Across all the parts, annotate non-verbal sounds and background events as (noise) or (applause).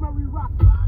Rosemary rock,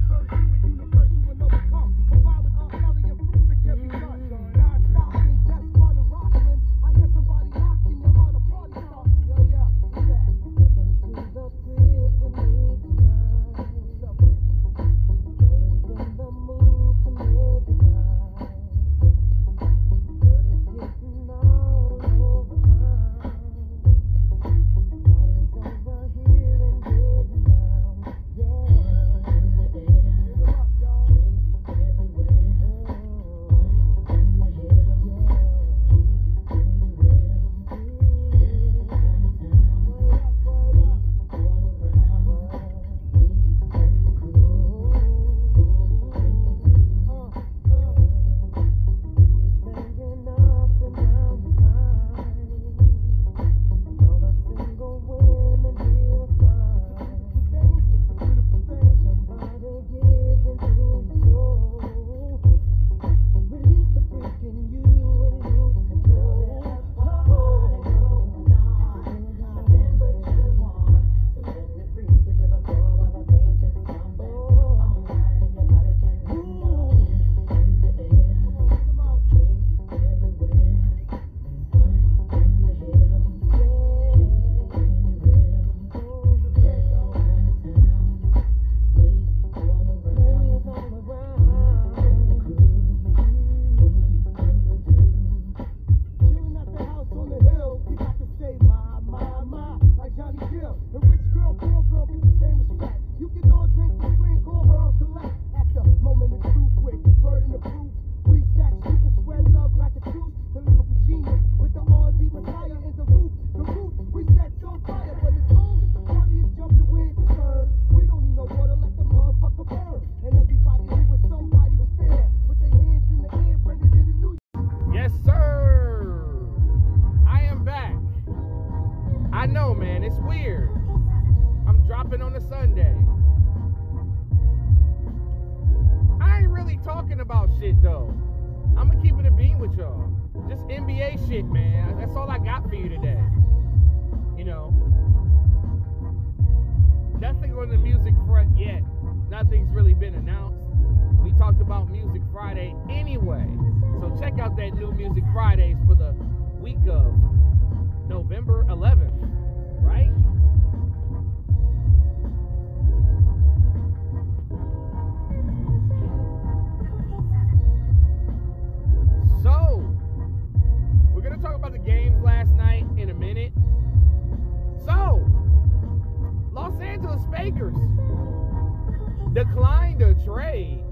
declined a trade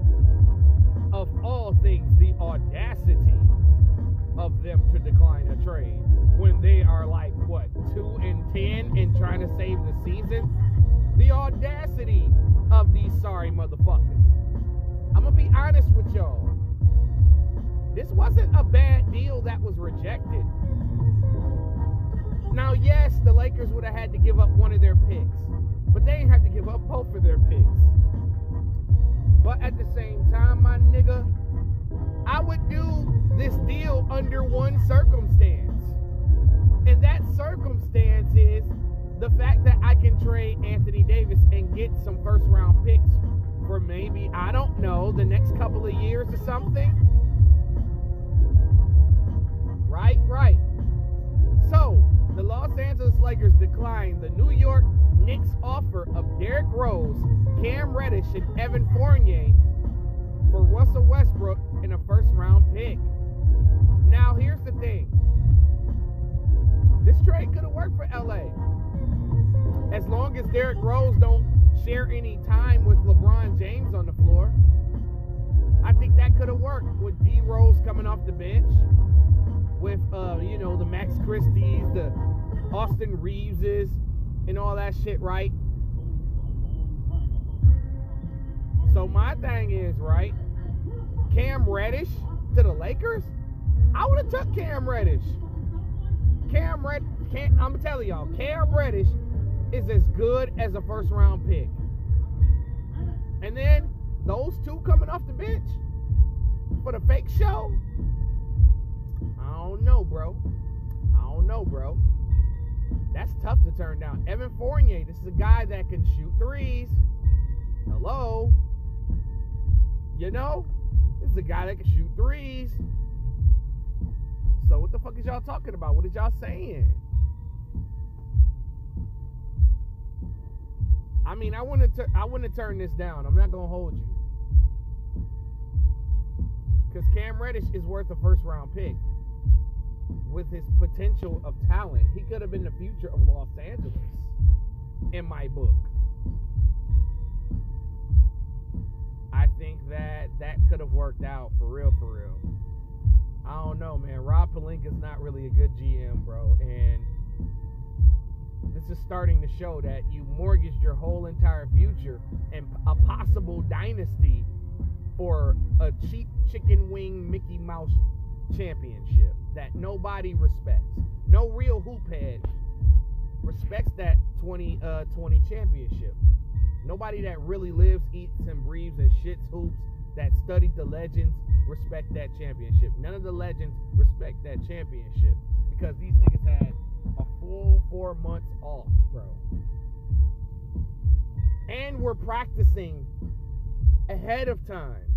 of all things the audacity of them to decline a trade when they are like what two and ten and trying to save the season? The audacity of these sorry motherfuckers. I'm gonna be honest with y'all. This wasn't a bad deal that was rejected. Now yes the lakers would have had to give up one of their picks but they didn't have to give up both of their picks but at the same time, my nigga, I would do this deal under one circumstance. And that circumstance is the fact that I can trade Anthony Davis and get some first round picks for maybe, I don't know, the next couple of years or something. Right, right. So, the Los Angeles Lakers declined the New York Knicks offer of Derrick Rose, Cam Reddish, and Evan Fournier for Russell Westbrook in a first round pick. Now, here's the thing this trade could have worked for LA. As long as Derrick Rose don't share any time with LeBron James on the floor. I think that could have worked with D Rose coming off the bench, with uh, you know, the Max Christie's, the Austin Reeveses, and all that shit, right? So my thing is, right? Cam Reddish to the Lakers? I would have took Cam Reddish. Cam Red, Cam, I'm telling y'all, Cam Reddish is as good as a first round pick. And then those two coming off the bench for the fake show. I don't know, bro. I don't know, bro. That's tough to turn down. Evan Fournier, this is a guy that can shoot threes. Hello? You know? This is a guy that can shoot threes. So what the fuck is y'all talking about? What is y'all saying? I mean, I to I to turn this down. I'm not gonna hold you because Cam Reddish is worth a first round pick with his potential of talent. He could have been the future of Los Angeles in my book. I think that that could have worked out for real, for real. I don't know, man. Rob Pelinka's not really a good GM, bro, and this is starting to show that you mortgaged your whole entire future and a possible dynasty for a cheap chicken wing Mickey Mouse championship that nobody respects. No real hoop head respects that 20 uh 20 championship. Nobody that really lives, eats, and breathes and shits hoops that studied the legends respect that championship. None of the legends respect that championship because these niggas had a full four months off, bro. And we're practicing ahead of time.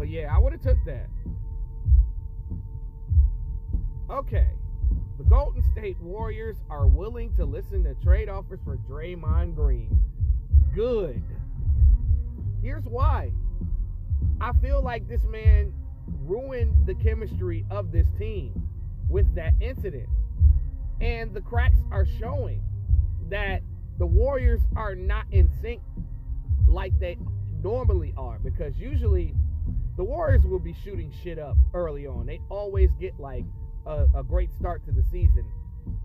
But yeah, I would have took that. Okay. The Golden State Warriors are willing to listen to trade offers for Draymond Green. Good. Here's why. I feel like this man ruined the chemistry of this team with that incident. And the cracks are showing that the Warriors are not in sync like they normally are because usually the Warriors will be shooting shit up early on. They always get like a, a great start to the season.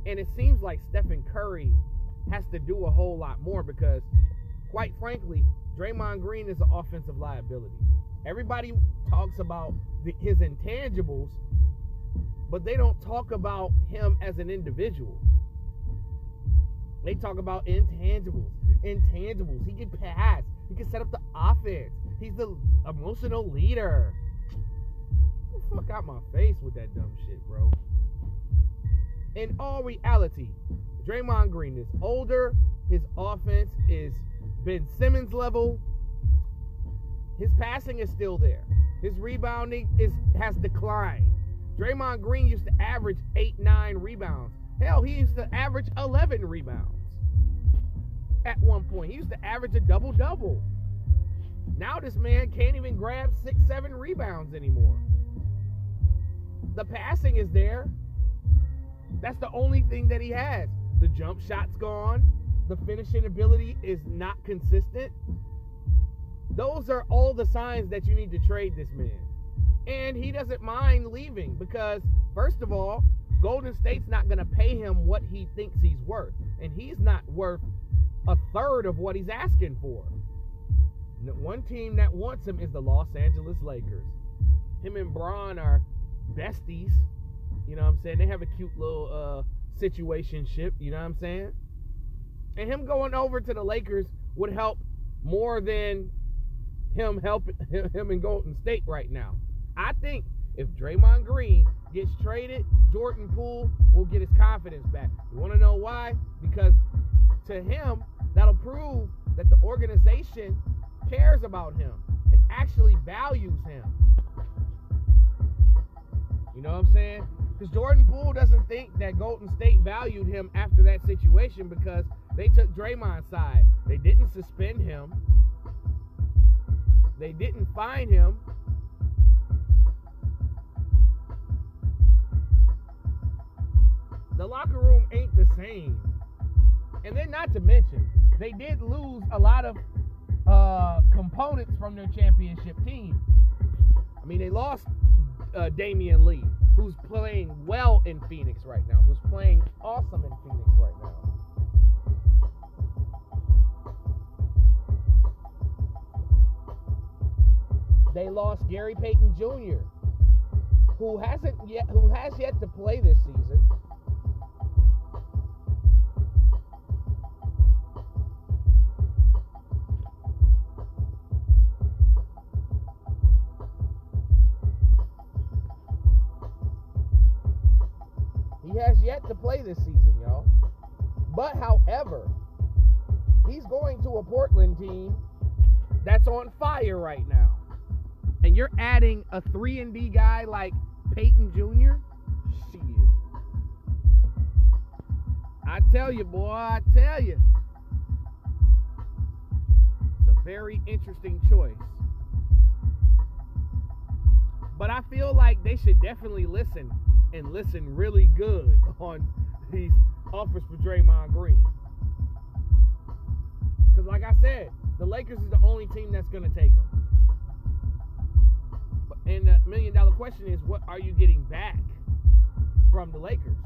And it seems like Stephen Curry has to do a whole lot more because, quite frankly, Draymond Green is an offensive liability. Everybody talks about the, his intangibles, but they don't talk about him as an individual. They talk about intangibles. Intangibles. He can pass. He can set up the offense. He's the emotional leader. Get the fuck out my face with that dumb shit, bro. In all reality, Draymond Green is older. His offense is Ben Simmons level. His passing is still there. His rebounding is has declined. Draymond Green used to average eight, nine rebounds. Hell, he used to average 11 rebounds at one point. He used to average a double double. Now this man can't even grab six, seven rebounds anymore. The passing is there. That's the only thing that he has. The jump shot's gone. The finishing ability is not consistent. Those are all the signs that you need to trade this man. And he doesn't mind leaving because, first of all, Golden State's not going to pay him what he thinks he's worth. And he's not worth a third of what he's asking for. One team that wants him is the Los Angeles Lakers. Him and Bron are besties. You know what I'm saying? They have a cute little uh situation ship, you know what I'm saying? And him going over to the Lakers would help more than him helping him in Golden State right now. I think if Draymond Green gets traded, Jordan Poole will get his confidence back. You want to know why? Because to him, that'll prove that the organization cares about him and actually values him. You know what I'm saying? Because Jordan Poole doesn't think that Golden State valued him after that situation because they took Draymond's side. They didn't suspend him. They didn't fine him. The locker room ain't the same. And then not to mention, they did lose a lot of uh, components from their championship team. I mean, they lost uh, Damion Lee, who's playing well in Phoenix right now, who's playing awesome in Phoenix right now. They lost Gary Payton Jr., who hasn't yet, who has yet to play this season. A 3 and D guy like Payton Jr. Shit. I tell you, boy, I tell you. It's a very interesting choice. But I feel like they should definitely listen and listen really good (laughs) on these offers for Draymond Green. Because, like I said, the Lakers is the only team that's going to take him. And the million dollar question is what are you getting back from the Lakers?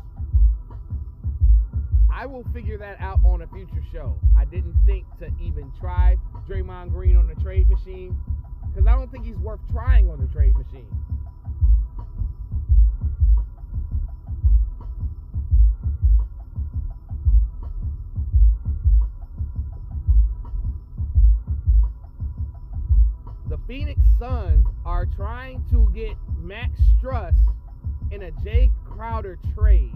I will figure that out on a future show. I didn't think to even try Draymond Green on the trade machine because I don't think he's worth trying on the trade machine. Trying to get Max Strus in a Jae Crowder trade.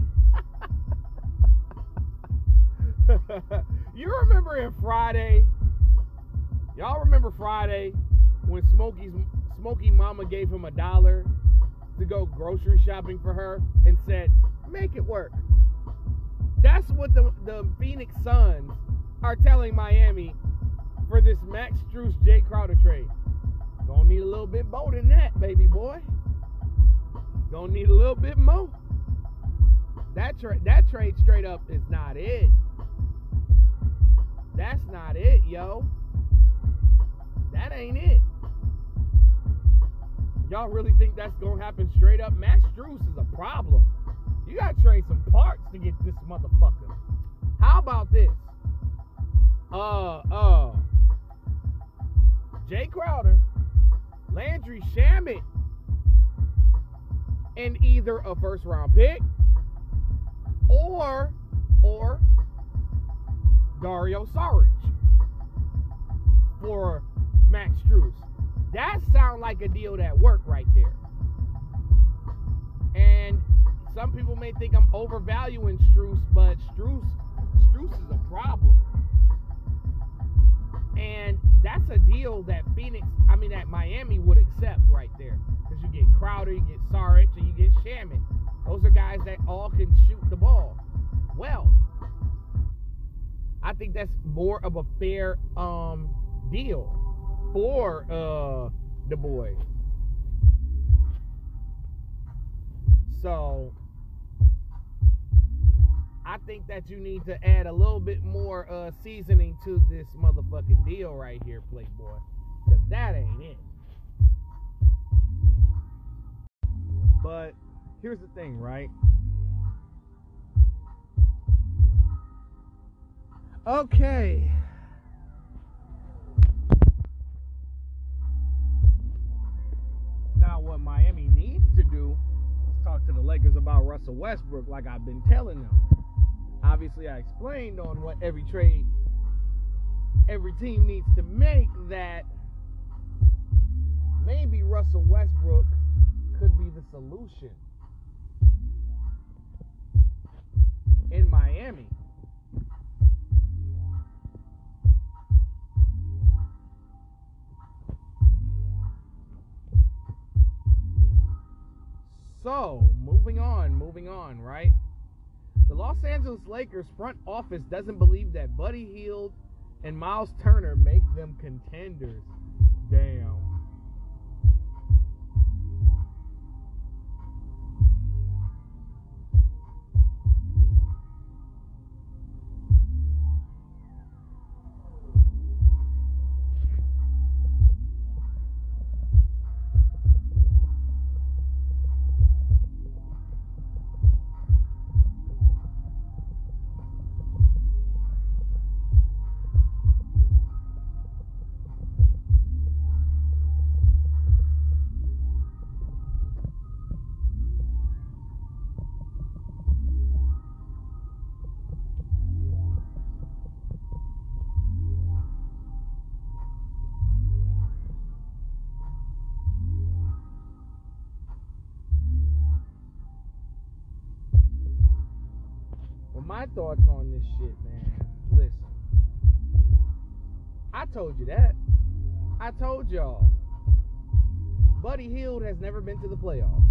(laughs) you remember in Friday? Y'all remember Friday when Smokey's Smokey Mama gave him a dollar to go grocery shopping for her and said, "Make it work." That's what the the Phoenix Suns are telling Miami for this Max Strus Jae Crowder trade. Gonna need a little bit more than that, baby boy. Gonna need a little bit more. That trade that trade straight up is not it. That's not it, yo. That ain't it. Y'all really think that's gonna happen straight up? Max Strus is a problem. You gotta trade some parts to get this motherfucker. How about this? Uh, uh, Jae Crowder, Landry Shamet, and either a first round pick or or Dario Saric for Max Strus. That sounds like a deal that worked right there. And some people may think I'm overvaluing Strus, but Strus Strus is a problem. And that's a deal that Phoenix, I mean that Miami would accept right there. Because you get Crowder, you get Saric, and you get Shamet. Those are guys that all can shoot the ball well. I think that's more of a fair um, deal for uh, the boys. So I think that you need to add a little bit more uh, seasoning to this motherfucking deal right here, Playboy. Cause that ain't it. But here's the thing, right? Okay. Now, what Miami needs to do is talk to the Lakers about Russell Westbrook, like I've been telling them. Obviously, I explained on what every trade every team needs to make that maybe Russell Westbrook could be the solution in Miami. So, moving on, moving on, right? The Los Angeles Lakers front office doesn't believe that Buddy Hield and Myles Turner make them contenders. Damn. This shit, man. Listen, I told you that. I told y'all. Buddy Hield has never been to the playoffs.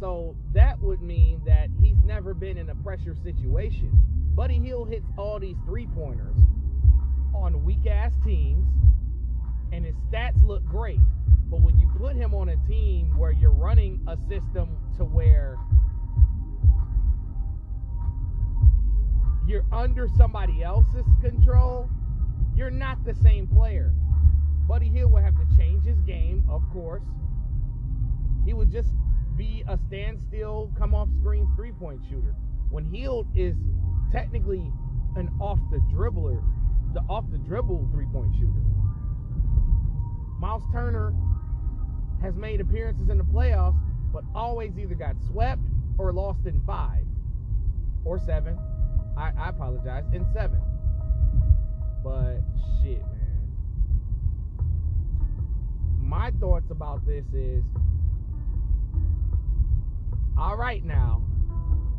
So that would mean that he's never been in a pressure situation. Buddy Hield hits all these three pointers on weak ass teams, and his stats look great. But when you put him on a team where you're running a system to where you're under somebody else's control, you're not the same player. Buddy Hield will have to change his game, of course. He would just be a standstill, come off screen three point shooter. When Hield is technically an off the dribbler, the off the dribble three point shooter. Myles Turner has made appearances in the playoffs, but always either got swept or lost in five or seven. I, I apologize, in seven. But shit, man. My thoughts about this is all right now.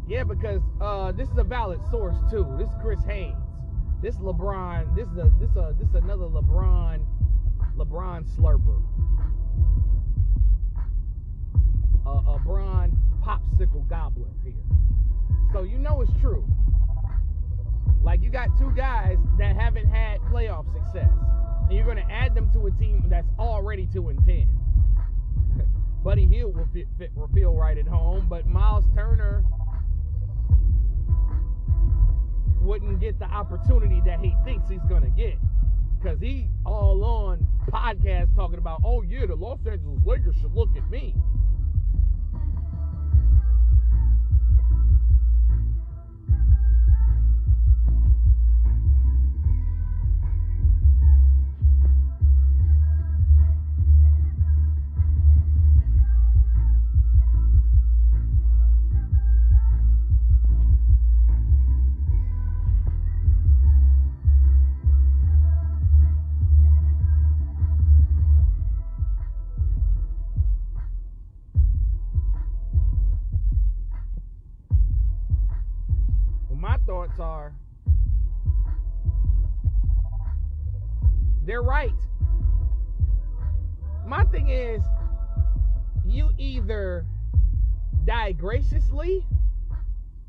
Yeah, because uh, this is a valid source too. This is Chris Haynes. This LeBron. This is a this a this is another LeBron LeBron slurper. A, Bron popsicle gobbler here. So you know it's true. Like you got two guys that haven't had playoff success, and you're going to add them to a team that's already two and ten. (laughs) Buddy Hield will fit, fit, will feel right at home, but Myles Turner wouldn't get the opportunity that he thinks he's going to get because he all on podcast talking about, oh yeah, the Los Angeles Lakers should look at me.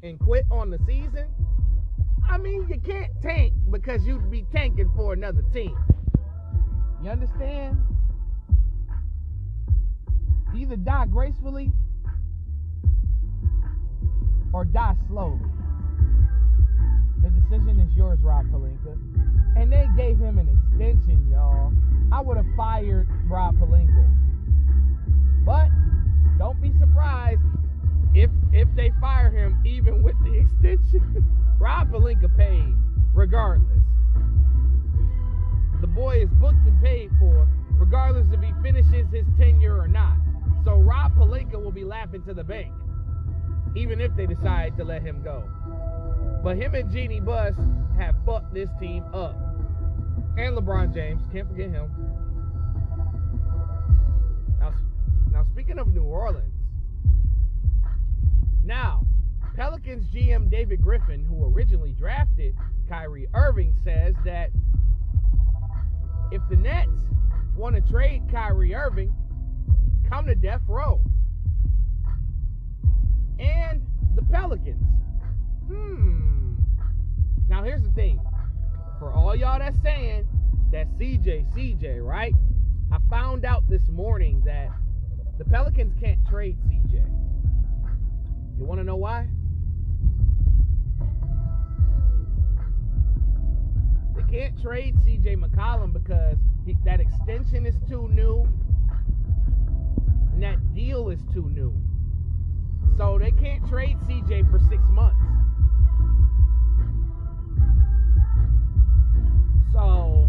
And quit on the season. I mean, you can't tank because you'd be tanking for another team. You understand? Either die gracefully or die slowly. The decision is yours, Rob Pelinka. And they gave him an extension, y'all. I would have fired Rob Pelinka. But don't be surprised if if they fire him even with the extension. (laughs) Rob Pelinka paid regardless. The boy is booked and paid for, regardless if he finishes his tenure or not. So Rob Pelinka will be laughing to the bank, even if they decide to let him go. But him and Jeanie Buss have fucked this team up. And LeBron James, can't forget him. Now, now speaking of New Orleans, now Pelicans GM David Griffin, who originally drafted Kyrie Irving, says that if the Nets want to trade Kyrie Irving, come to death row. And the Pelicans hmm. Now here's the thing. For all y'all that's saying that CJ, CJ, right? I found out this morning that the Pelicans can't trade CJ. You want to know why? They can't trade CJ McCollum because he, that extension is too new and that deal is too new. So they can't trade CJ for six months. So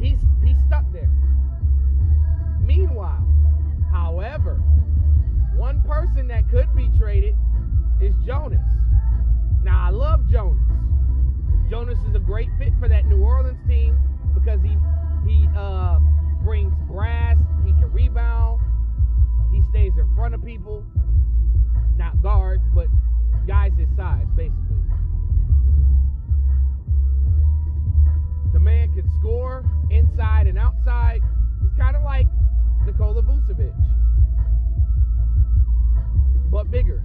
he's he's stuck there. Meanwhile, however, one person that could be traded is Jonas. Now, I love Jonas. Jonas is a great fit for that New Orleans team because he he uh, brings brass, he can rebound, he stays in front of people, not guards, but guys his size, basically. The man can score inside and outside. He's kind of like Nikola Vucevic but bigger.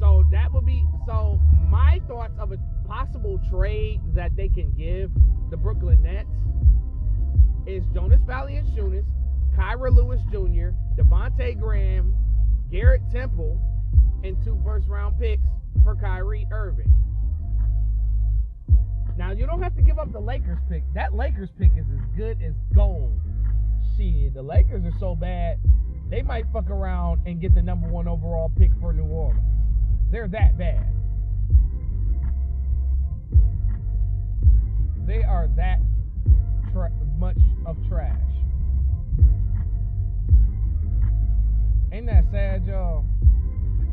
So that would be so my thoughts of a possible trade that they can give the Brooklyn Nets is Jonas Valley and Valanciunas, Kira Lewis Jr., Devonte Graham, Garrett Temple, and two first round picks for Kyrie Irving. Now you don't have to give up the Lakers pick. That Lakers pick is as good as gold. The Lakers are so bad, they might fuck around and get the number one overall pick for New Orleans. They're that bad. They are that tra- much of trash. Ain't that sad, y'all?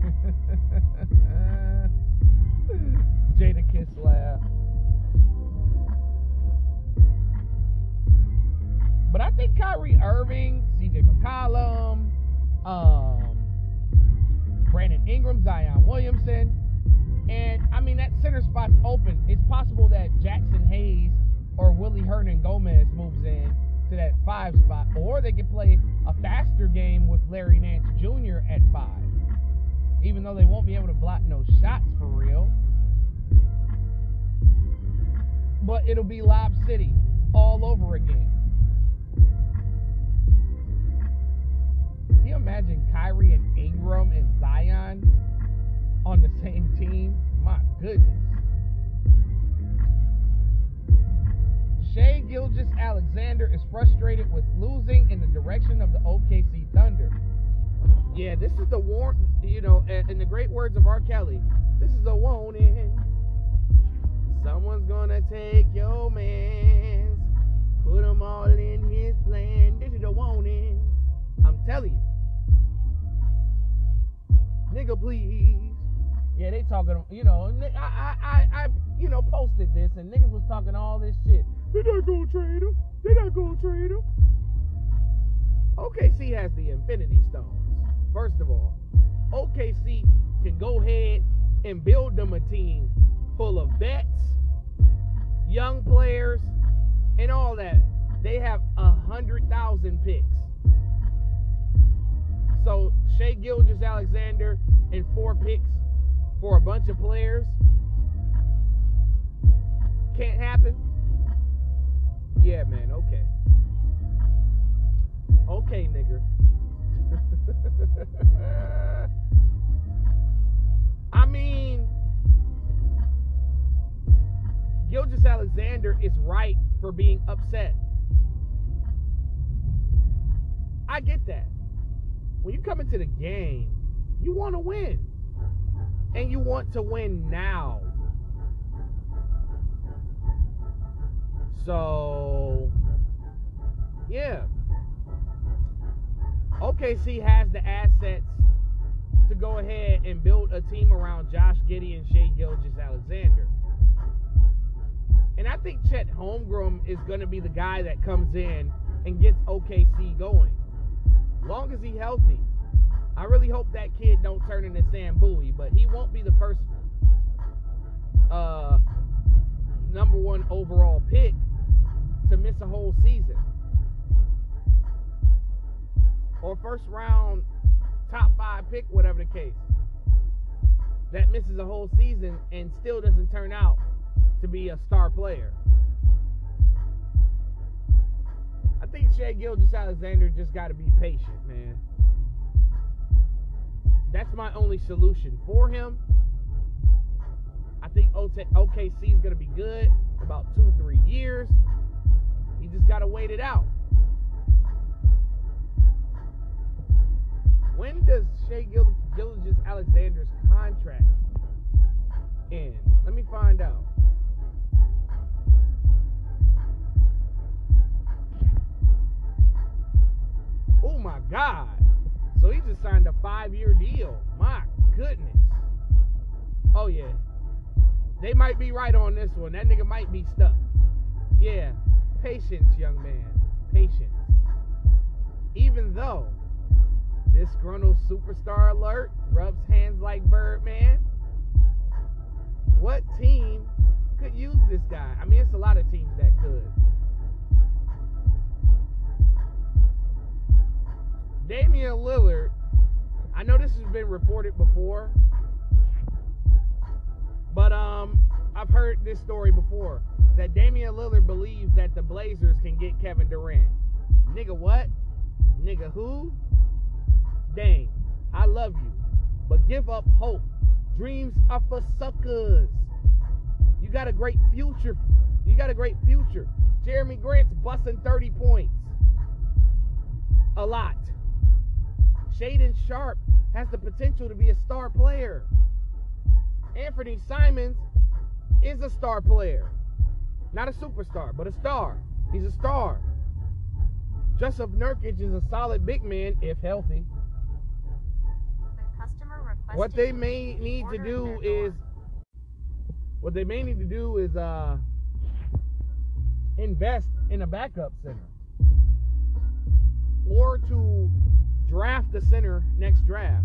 (laughs) Jadakiss laugh. But I think Kyrie Irving, CJ McCollum, um, Brandon Ingram, Zion Williamson, and I mean that center spot's open. It's possible that Jaxson Hayes or Willy Hernangomez moves in to that five spot, or they could play a faster game with Larry Nance Jr. at five. Even though they won't be able to block no shots for real. But it'll be Lob City all over again. Can you imagine Kyrie and Ingram and Zion on the same team? My goodness. Shea Gilgis Alexander is frustrated with losing in the direction of the OKC Thunder. Yeah, this is the warn. You know, in the great words of R. Kelly, this is a warning. Someone's gonna take your man's, put them all in his plan. This is a warning. I'm telling you nigga, please. Yeah, they talking, you know, I, I, I, I, you know, posted this, and niggas was talking all this shit. They're not gonna trade him. They're not gonna trade him. OKC has the Infinity Stones. First of all, OKC can go ahead and build them a team full of vets, young players, and all that. They have a hundred thousand picks. So Shai Gilgeous-Alexander and four picks for a bunch of players can't happen. Yeah, man. Okay. Okay, nigger. (laughs) I mean, Gilgeous-Alexander is right for being upset. I get that when you come into the game, you want to win. And you want to win now. So, yeah. OKC has the assets to go ahead and build a team around Josh Giddey and Shai Gilgeous-Alexander. And I think Chet Holmgren is going to be the guy that comes in and gets OKC going long as he healthy. I really hope that kid don't turn into Sam Bowie, but he won't be the first uh, number one overall pick to miss a whole season. Or first round top five pick, whatever the case. That misses a whole season and still doesn't turn out to be a star player. I think Shai Gilgeous-Alexander just got to be patient, man. That's my only solution for him. I think OKC is going to be good about two, three years. He just got to wait it out. When does Shea Gilgis Alexander's contract end? Let me find out. Oh my God. So he just signed a five year deal. My goodness. Oh, yeah. They might be right on this one. That nigga might be stuck. Yeah. Patience, young man. Patience. Even though this disgruntled superstar alert rubs hands like Birdman, what team could use this guy? I mean, it's a lot of teams that could. Damian Lillard, I know this has been reported before, but um, I've heard this story before that Damian Lillard believes that the Blazers can get Kevin Durant. Nigga, what? Nigga, who? Dame, I love you, but give up hope. Dreams are for suckers. You got a great future. You got a great future. Jerami Grant's busting 30 points. A lot. Shaedon Sharpe has the potential to be a star player. Anthony Simons is a star player. Not a superstar, but a star. He's a star. Joseph Nurkic is a solid big man if healthy. The What they may need to do is what they may need to do is uh invest in a backup center. Or to draft the center next draft.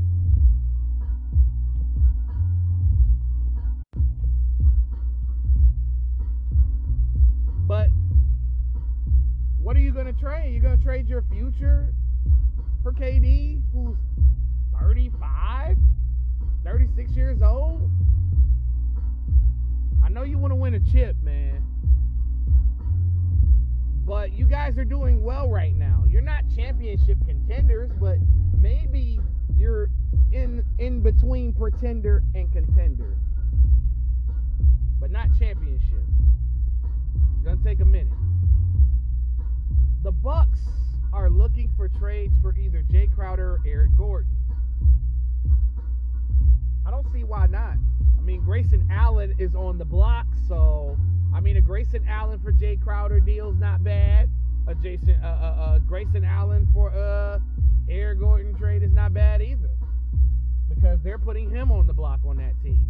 But what are you going to trade? You're going to trade your future for KD, who's 35, 36 years old? I know you want to win a chip, man. You guys are doing well right now. You're not championship contenders, but maybe you're in in between pretender and contender. But not championship. It's gonna take a minute. The Bucks are looking for trades for either Jae Crowder or Eric Gordon. I don't see why not. I mean, Grayson Allen is on the block, so I mean, a Grayson Allen for Jae Crowder deal's not bad. A Jason, uh, uh, uh, Grayson Allen for uh, Eric Gordon trade is not bad either, because they're putting him on the block on that team,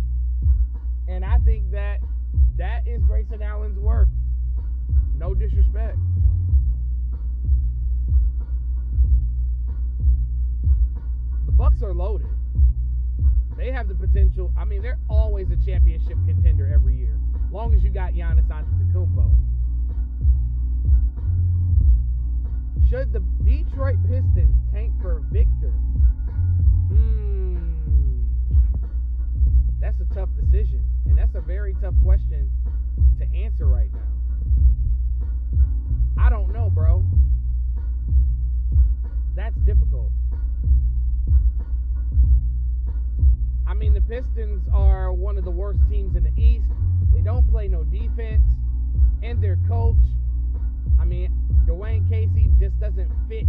and I think that that is Grayson Allen's worth. No disrespect. The Bucks are loaded. They have the potential. I mean, they're always a championship contender every year, long as you got Giannis Antetokounmpo. Should the Detroit Pistons tank for Victor? Hmm, that's a tough decision, and that's a very tough question to answer right now. I don't know, bro. That's difficult. I mean, the Pistons are one of the worst teams in the East. They don't play no defense, and their coach, I mean, Dwane Casey just doesn't fit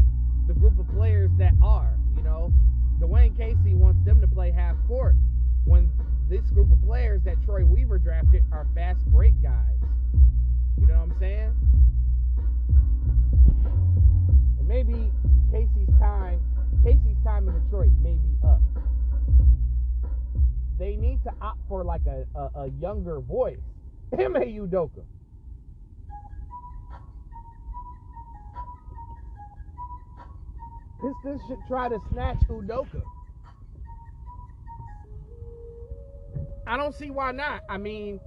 the group of players that are. You know, Dwane Casey wants them to play half court when this group of players that Troy Weaver drafted are fast break like a, a, a younger voice. (laughs) Ime Udoka. Pistons should try to snatch Udoka. I don't see why not. I mean,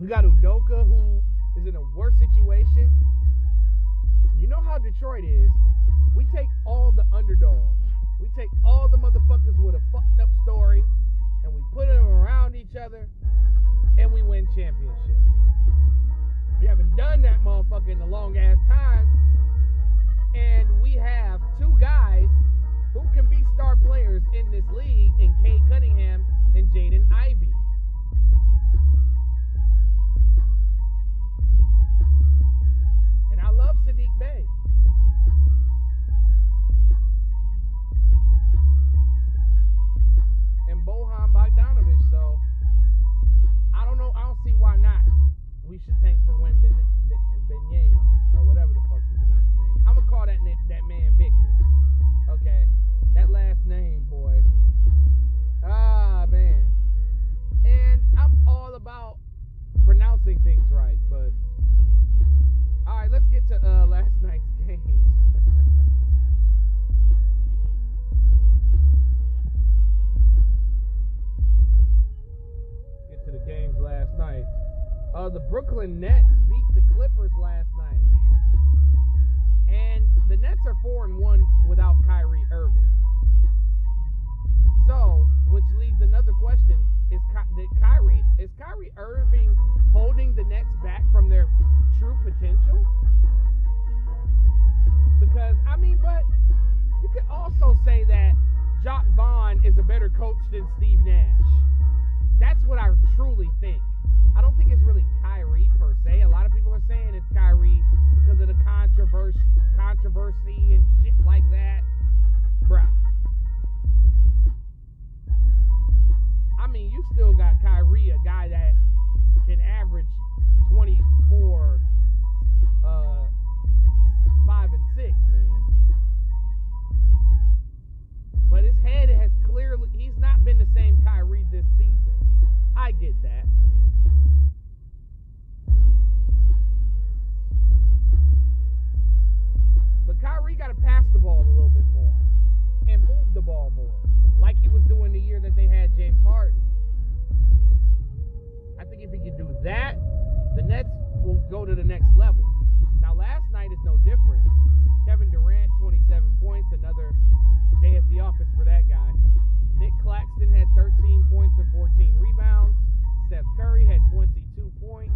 you got Udoka who is in a worse situation. You know how Detroit is. We take all the underdogs. We take all the motherfuckers with a fucked up story and we put them around each other and we win championships. We haven't done that motherfucker in a long ass time. And we have two guys who can be star players in this league in Cade Cunningham and Jaden Ivey. And I love Saddiq Bey. Bojan Bogdanovic. So I don't know. I don't see why not. We should tank for Win Ben Benyama or whatever the fuck you pronounce his name. I'm gonna call that that man Victor. Okay, the Nets will go to the next level. Now, last night is no different. Kevin Durant, 27 points, another day at the office for that guy. Nic Claxton had 13 points and 14 rebounds. Steph Curry had 22 points.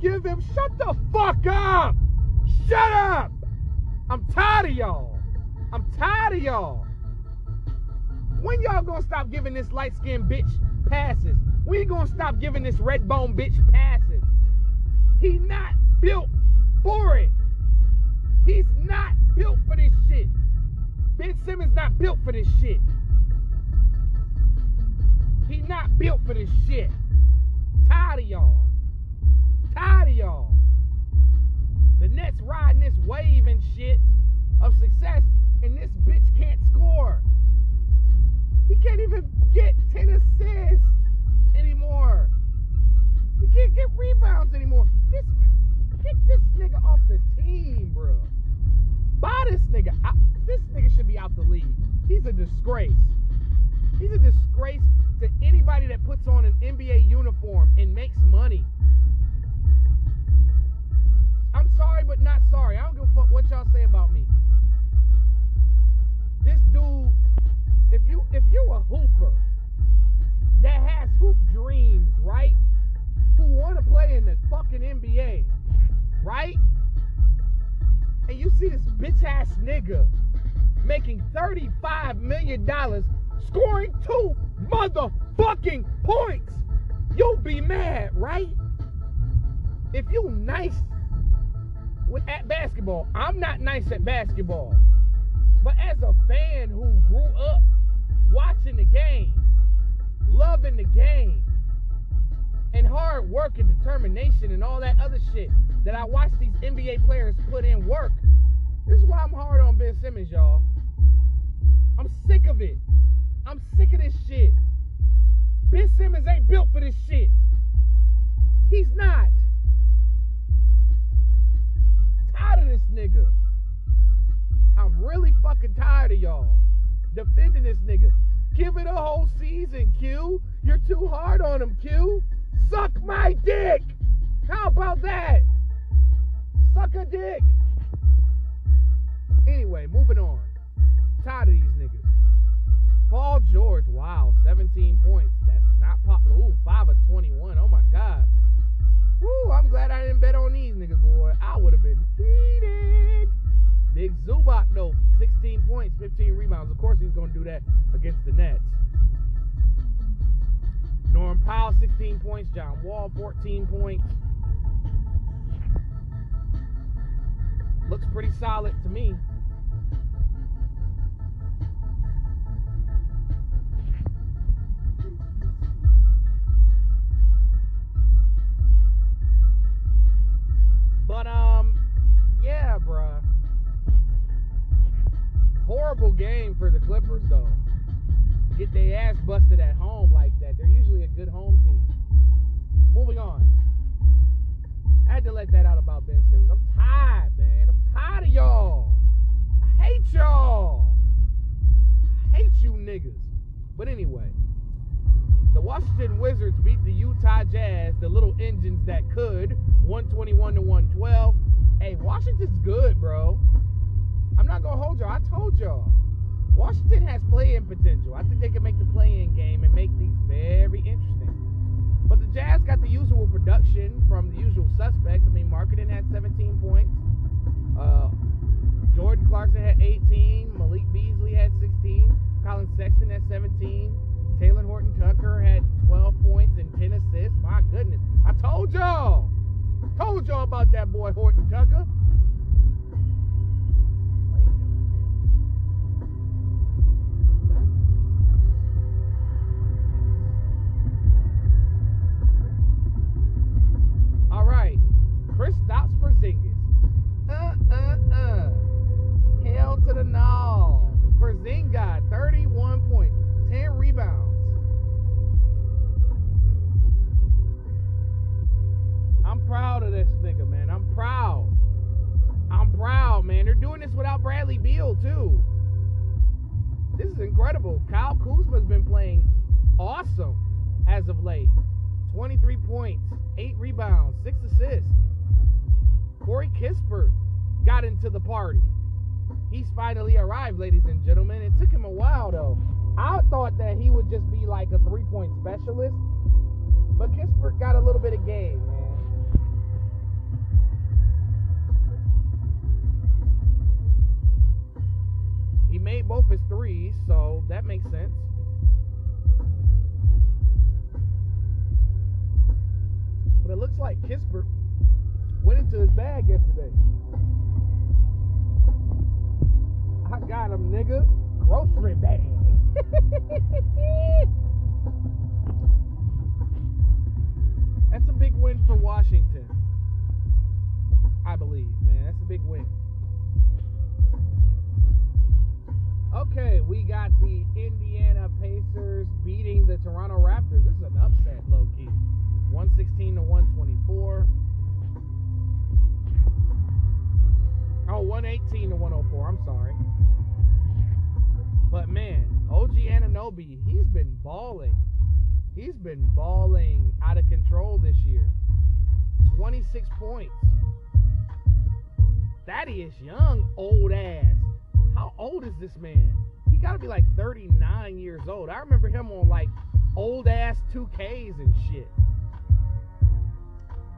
Give him shut the fuck up. Shut up. I'm tired of y'all. I'm tired of y'all. When y'all gonna stop giving this light skinned bitch passes? We gonna stop giving this red bone bitch passes? He not built for it. He's not built for this shit. Ben Simmons not built for this shit. He not built for this shit. Tired of y'all. Tired of y'all. The Nets riding this wave and shit of success, and this bitch can't score. He can't even get 10 assists anymore. He can't get rebounds anymore. This kick this nigga off the team, bro. Buy this nigga. out. This nigga should be out the league. He's a disgrace. He's a disgrace to anybody that puts on an NBA uniform and makes money. I'm sorry, but not sorry. I don't give a fuck what y'all say about me. This dude, if you if you a hooper that has hoop dreams, right? Who want to play in the fucking NBA, right? And you see this bitch ass nigga making $35 million scoring two motherfucking points. You'll be mad, right? If you nice with at basketball, I'm not nice at basketball. But as a fan who grew up watching the game, loving the game, and hard work and determination and all that other shit that I watch these NBA players put in work, this is why I'm hard on Ben Simmons, y'all. I'm sick of it. I'm sick of this shit. Me. Wizards beat the Utah Jazz, the little engines that could, 121 to 112. Hey, Washington's good, bro. I'm not gonna hold y'all. I told y'all. Washington has play-in potential. I think they can make the play-in game and make these very interesting. But the Jazz got the usual production from the usual suspects. I mean, Markkanen about that boy Horton Tucker. The party. He's finally arrived, ladies and gentlemen. It took him a while, though. I thought that he would just be like a three point specialist, but Kispert got a little bit of game, man. He made both his threes, so that makes sense. But it looks like Kispert went into his bag yesterday. I got him, nigga. Grocery bag. (laughs) That's a big win for Washington. I believe, man. That's a big win. Okay, we got the Indiana Pacers beating the Toronto Raptors. This is an upset, low key. 116 to 124. Oh, 118 to 104. I'm sorry. But man, OG Anunoby, he's been balling. He's been balling out of control this year. 26 points. Thaddeus Young, old ass. How old is this man? He got to be like 39 years old. I remember him on like old ass 2Ks and shit.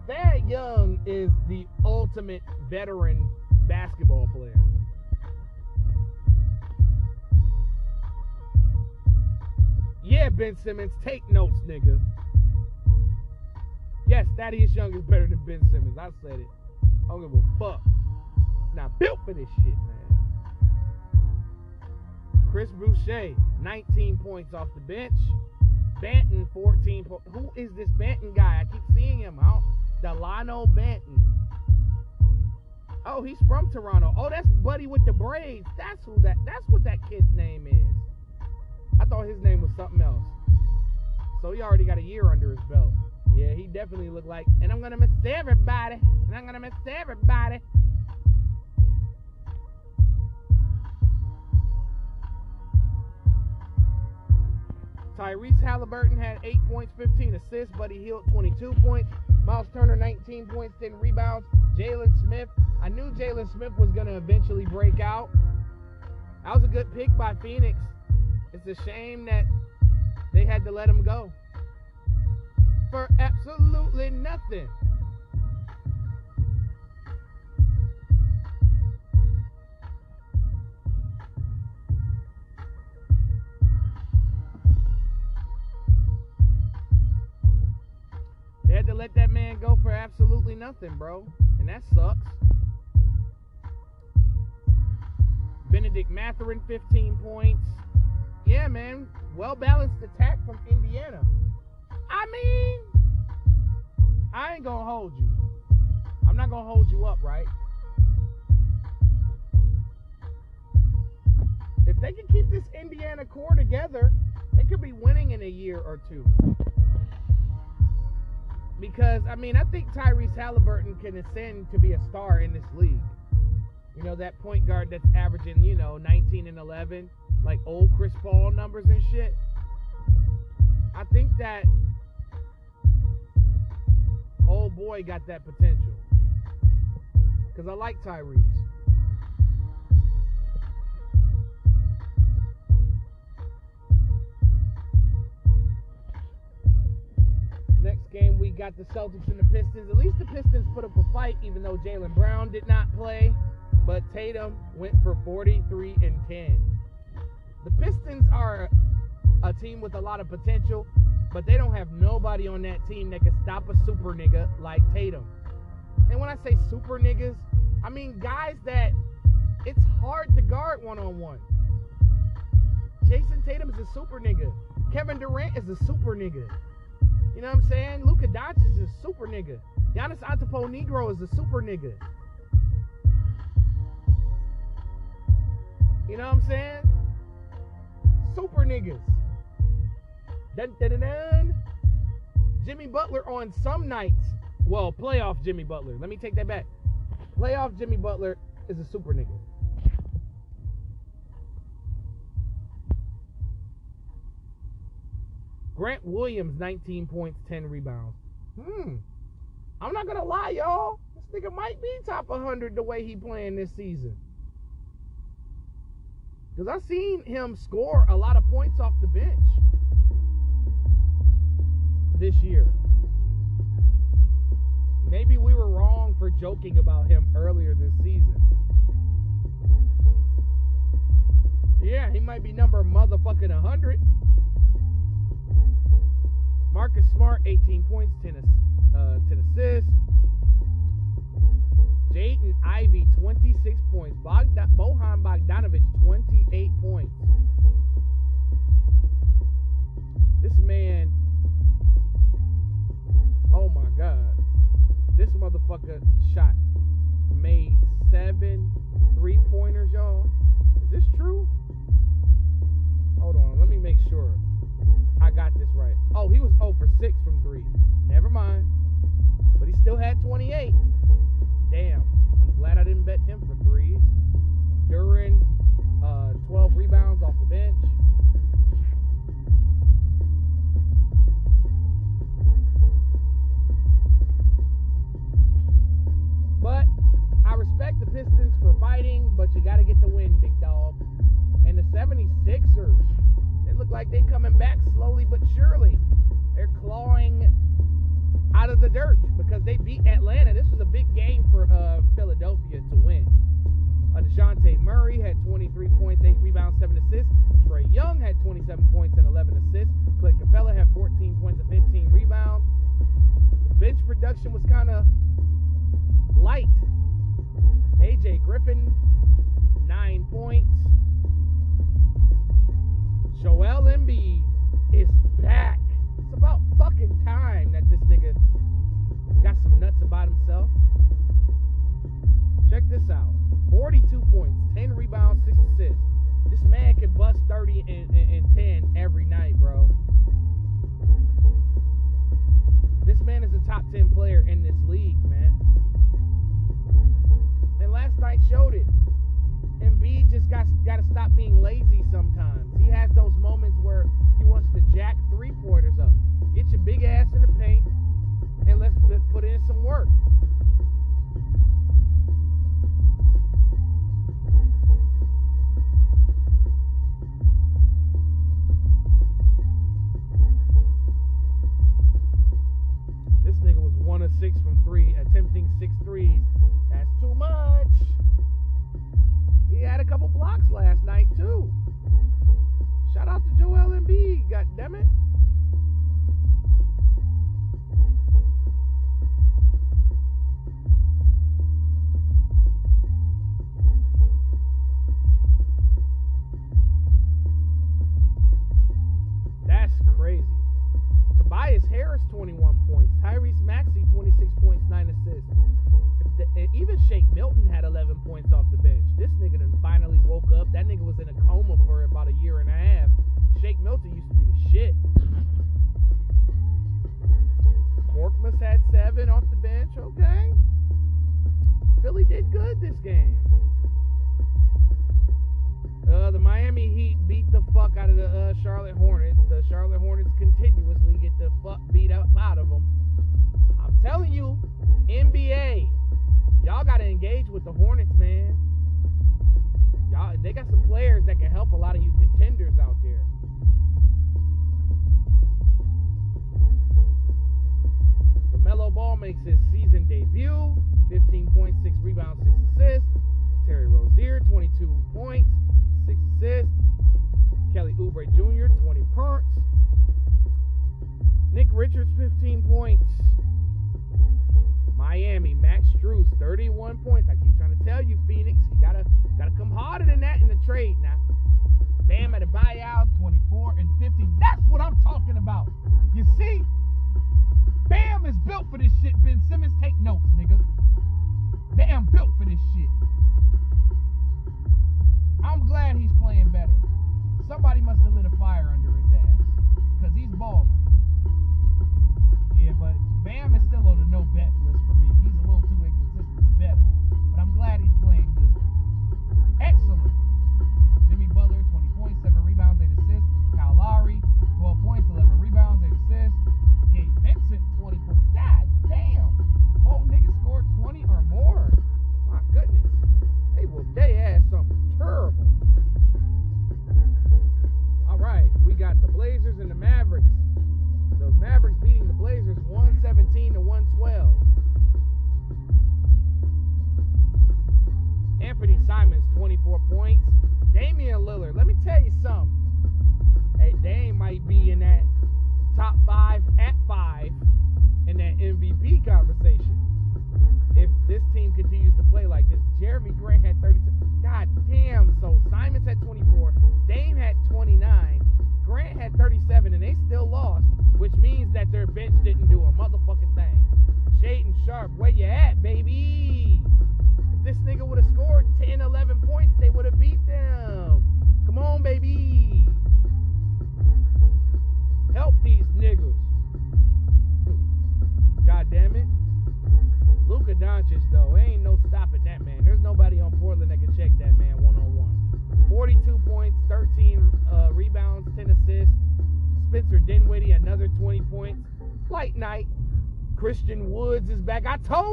Thad Young is the ultimate veteran basketball player. Yeah, Ben Simmons, take notes, nigga. Yes, Thaddeus Young is better than Ben Simmons. I said it. I don't give a fuck. Not built for this shit, man. Chris Boucher, 19 points off the bench. Banton, 14 points. Who is this Banton guy? I keep seeing him out. Delano Banton. Oh, he's from Toronto. Oh, that's Buddy with the braids. That's who that. That's what that kid's name is. I thought his name was something else. So he already got a year under his belt. Yeah, he definitely looked like. And I'm gonna miss everybody. And I'm gonna miss everybody. Tyrese Halliburton had 8 points, 15 assists. Buddy Hield, 22 points. Myles Turner, 19 points, 10 rebounds. Jalen Smith. I knew Jalen Smith was going to eventually break out. That was a good pick by Phoenix. It's a shame that they had to let him go for absolutely nothing. They had to let that man go for absolutely nothing, bro. And that sucks. Bennedict Mathurin, 15 points. Yeah, man. Well balanced attack from Indiana. I mean, I ain't gonna hold you. I'm not gonna hold you up, right? If they can keep this Indiana core together, they could be winning in a year or two. Because I mean, I think Tyrese Halliburton can ascend to be a star in this league. You know, that point guard that's averaging, you know, 19 and 11, like old Chris Paul numbers and shit. I think that old boy got that potential. Because I like Tyrese. Next game, we got the Celtics and the Pistons. At least the Pistons put up a fight, even though Jaylen Brown did not play. But Tatum went for 43 and 10. The Pistons are a team with a lot of potential, but they don't have nobody on that team that can stop a super nigga like Tatum. And when I say super niggas, I mean guys that it's hard to guard one on one. Jayson Tatum is a super nigga. Kevin Durant is a super nigga. You know what I'm saying? Luka Doncic is a super nigga. Giannis Antetokounmpo is a super nigga. You know what I'm saying? Super niggas. Dun, dun, dun. Jimmy Butler on some nights. Well, playoff Jimmy Butler. Let me take that back. Playoff Jimmy Butler is a super nigga. Grant Williams, 19 points, 10 rebounds. Hmm. I'm not gonna lie, y'all. This nigga might be top 100 the way he playing this season. Because I've seen him score a lot of points off the bench this year. Maybe we were wrong for joking about him earlier this season. Yeah, he might be number motherfucking 100. Marcus Smart, 18 points, 10, uh, 10 assists. Jaden Ivey, 26 points. Bogdan, Bojan Bogdanovic, 28 points. This man, oh my God. This motherfucker shot, made seven three pointers, y'all. Is this true? Hold on, let me make sure I got this right. Oh, he was 0 for 6 from 3. Never mind. But he still had 28. Damn. I'm glad I didn't bet him for threes. Duren, uh, 12 rebounds off the bench. But I respect the Pistons for fighting, but you got to get the win, big dog. And the 76ers, they look like they're coming back slowly but surely. They're clawing out of the dirt because they beat Atlanta. This was a big game for uh, Philadelphia to win. Uh, Dejounte Murray had 23 points, 8 rebounds, 7 assists. Trae Young had 27 points and 11 assists. Clint Capela had 14 points and 15 rebounds. The bench production was kind of light. AJ Griffin, 9 points. Joel Embiid is back. It's about fucking time that this nigga got some nuts about himself. Check this out 42 points, 10 rebounds, 6 assists. This man can bust 30 and, and, and 10 every night, bro. This man is a top 10 player in this league, man. And last night showed it. Embiid just got got to stop being lazy sometimes. He has those moments where he wants to jack three pointers up. Put in some work. Milton had 11 points off the bench.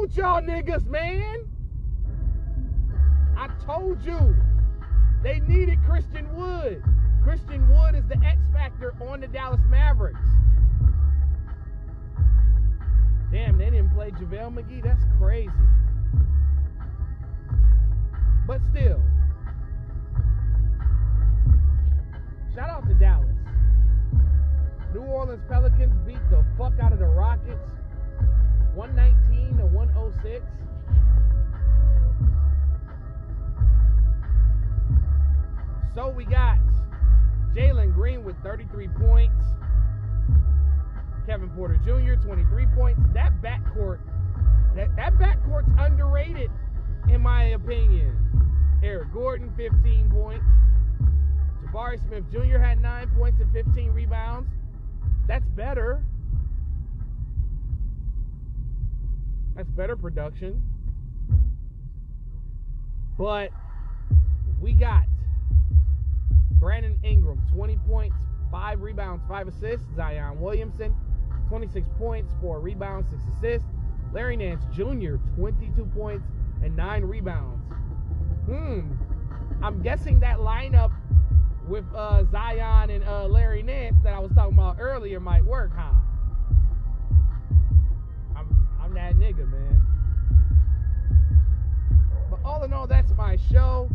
told y'all niggas, man. I told you. They needed Christian Wood. Christian Wood is the X factor on the Dallas Mavericks. Damn, they didn't play JaVale McGee. That's crazy. But still, shout out to Dallas. New Orleans Pelicans beat the fuck out of the Rockets. 119 to 106. So we got Jalen Green with 33 points. Kevin Porter Jr., 23 points. That backcourt, that, that backcourt's underrated, in my opinion. Eric Gordon, 15 points. Jabari Smith Jr. had 9 points and 15 rebounds. That's better That's better production. But we got Brandon Ingram, 20 points, 5 rebounds, 5 assists. Zion Williamson, 26 points, 4 rebounds, 6 assists. Larry Nance Jr., 22 points and 9 rebounds. Hmm. I'm guessing that lineup with uh, Zion and uh, Larry Nance that I was talking about earlier might work, huh? That nigga, man. But all in all, that's my show.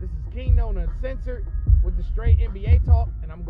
This is Kingknown Uncensored with the straight NBA talk, and I'm